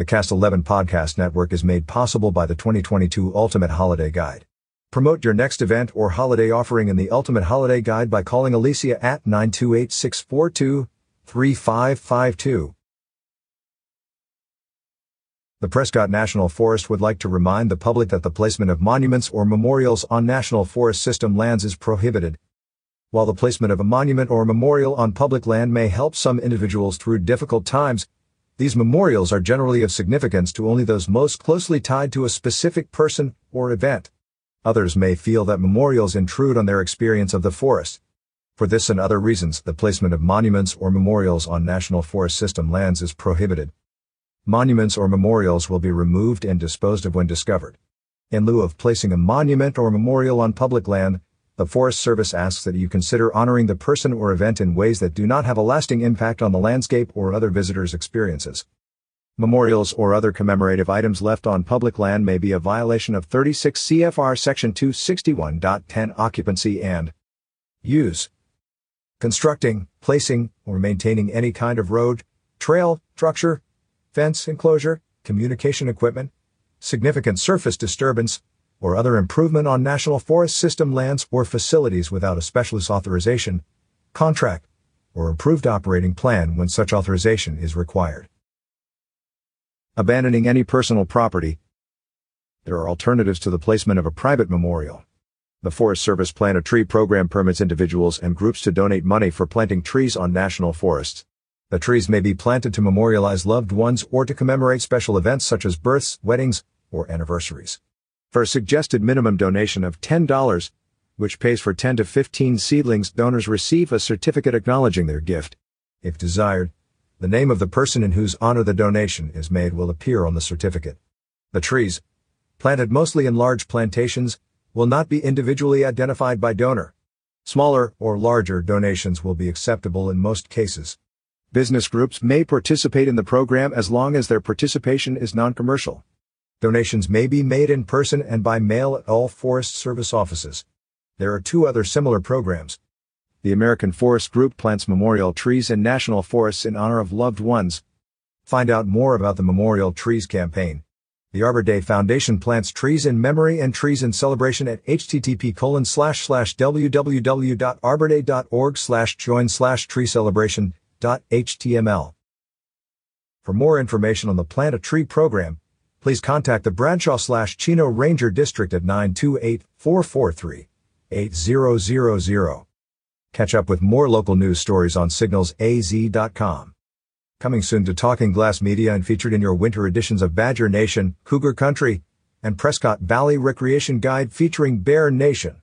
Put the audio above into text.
The Cast 11 podcast network is made possible by the 2022 Ultimate Holiday Guide. Promote your next event or holiday offering in the Ultimate Holiday Guide by calling Alicia at 928 642 3552. The Prescott National Forest would like to remind the public that the placement of monuments or memorials on National Forest System lands is prohibited. While the placement of a monument or memorial on public land may help some individuals through difficult times, these memorials are generally of significance to only those most closely tied to a specific person or event. Others may feel that memorials intrude on their experience of the forest. For this and other reasons, the placement of monuments or memorials on National Forest System lands is prohibited monuments or memorials will be removed and disposed of when discovered. In lieu of placing a monument or memorial on public land, the Forest Service asks that you consider honoring the person or event in ways that do not have a lasting impact on the landscape or other visitors' experiences. Memorials or other commemorative items left on public land may be a violation of 36 CFR Section 261.10 occupancy and use. Constructing, placing, or maintaining any kind of road, trail, structure, fence enclosure, communication equipment, significant surface disturbance, or other improvement on National Forest System lands or facilities without a special use authorization, contract, or approved operating plan when such authorization is required. Abandoning any personal property. There are alternatives to the placement of a private memorial. The Forest Service Plant a Tree program permits individuals and groups to donate money for planting trees on national forests. The trees may be planted to memorialize loved ones or to commemorate special events such as births, weddings, or anniversaries. For a suggested minimum donation of $10, which pays for 10 to 15 seedlings, donors receive a certificate acknowledging their gift. If desired, the name of the person in whose honor the donation is made will appear on the certificate. The trees, planted mostly in large plantations, will not be individually identified by donor. Smaller or larger donations will be acceptable in most cases. Business groups may participate in the program as long as their participation is non-commercial. Donations may be made in person and by mail at all Forest Service offices. There are two other similar programs. The American Forest Group plants memorial trees in national forests in honor of loved ones. Find out more about the Memorial Trees campaign. The Arbor Day Foundation plants trees in memory and trees in celebration at http colon slash slash www.arborday.org slash join slash tree celebration HTML. For more information on the Plant a Tree program, please contact the Bradshaw slash Chino Ranger District at 928-443-8000. Catch up with more local news stories on signalsaz.com. Coming soon to Talking Glass Media and featured in your winter editions of Badger Nation, Cougar Country, and Prescott Valley Recreation Guide featuring Bear Nation.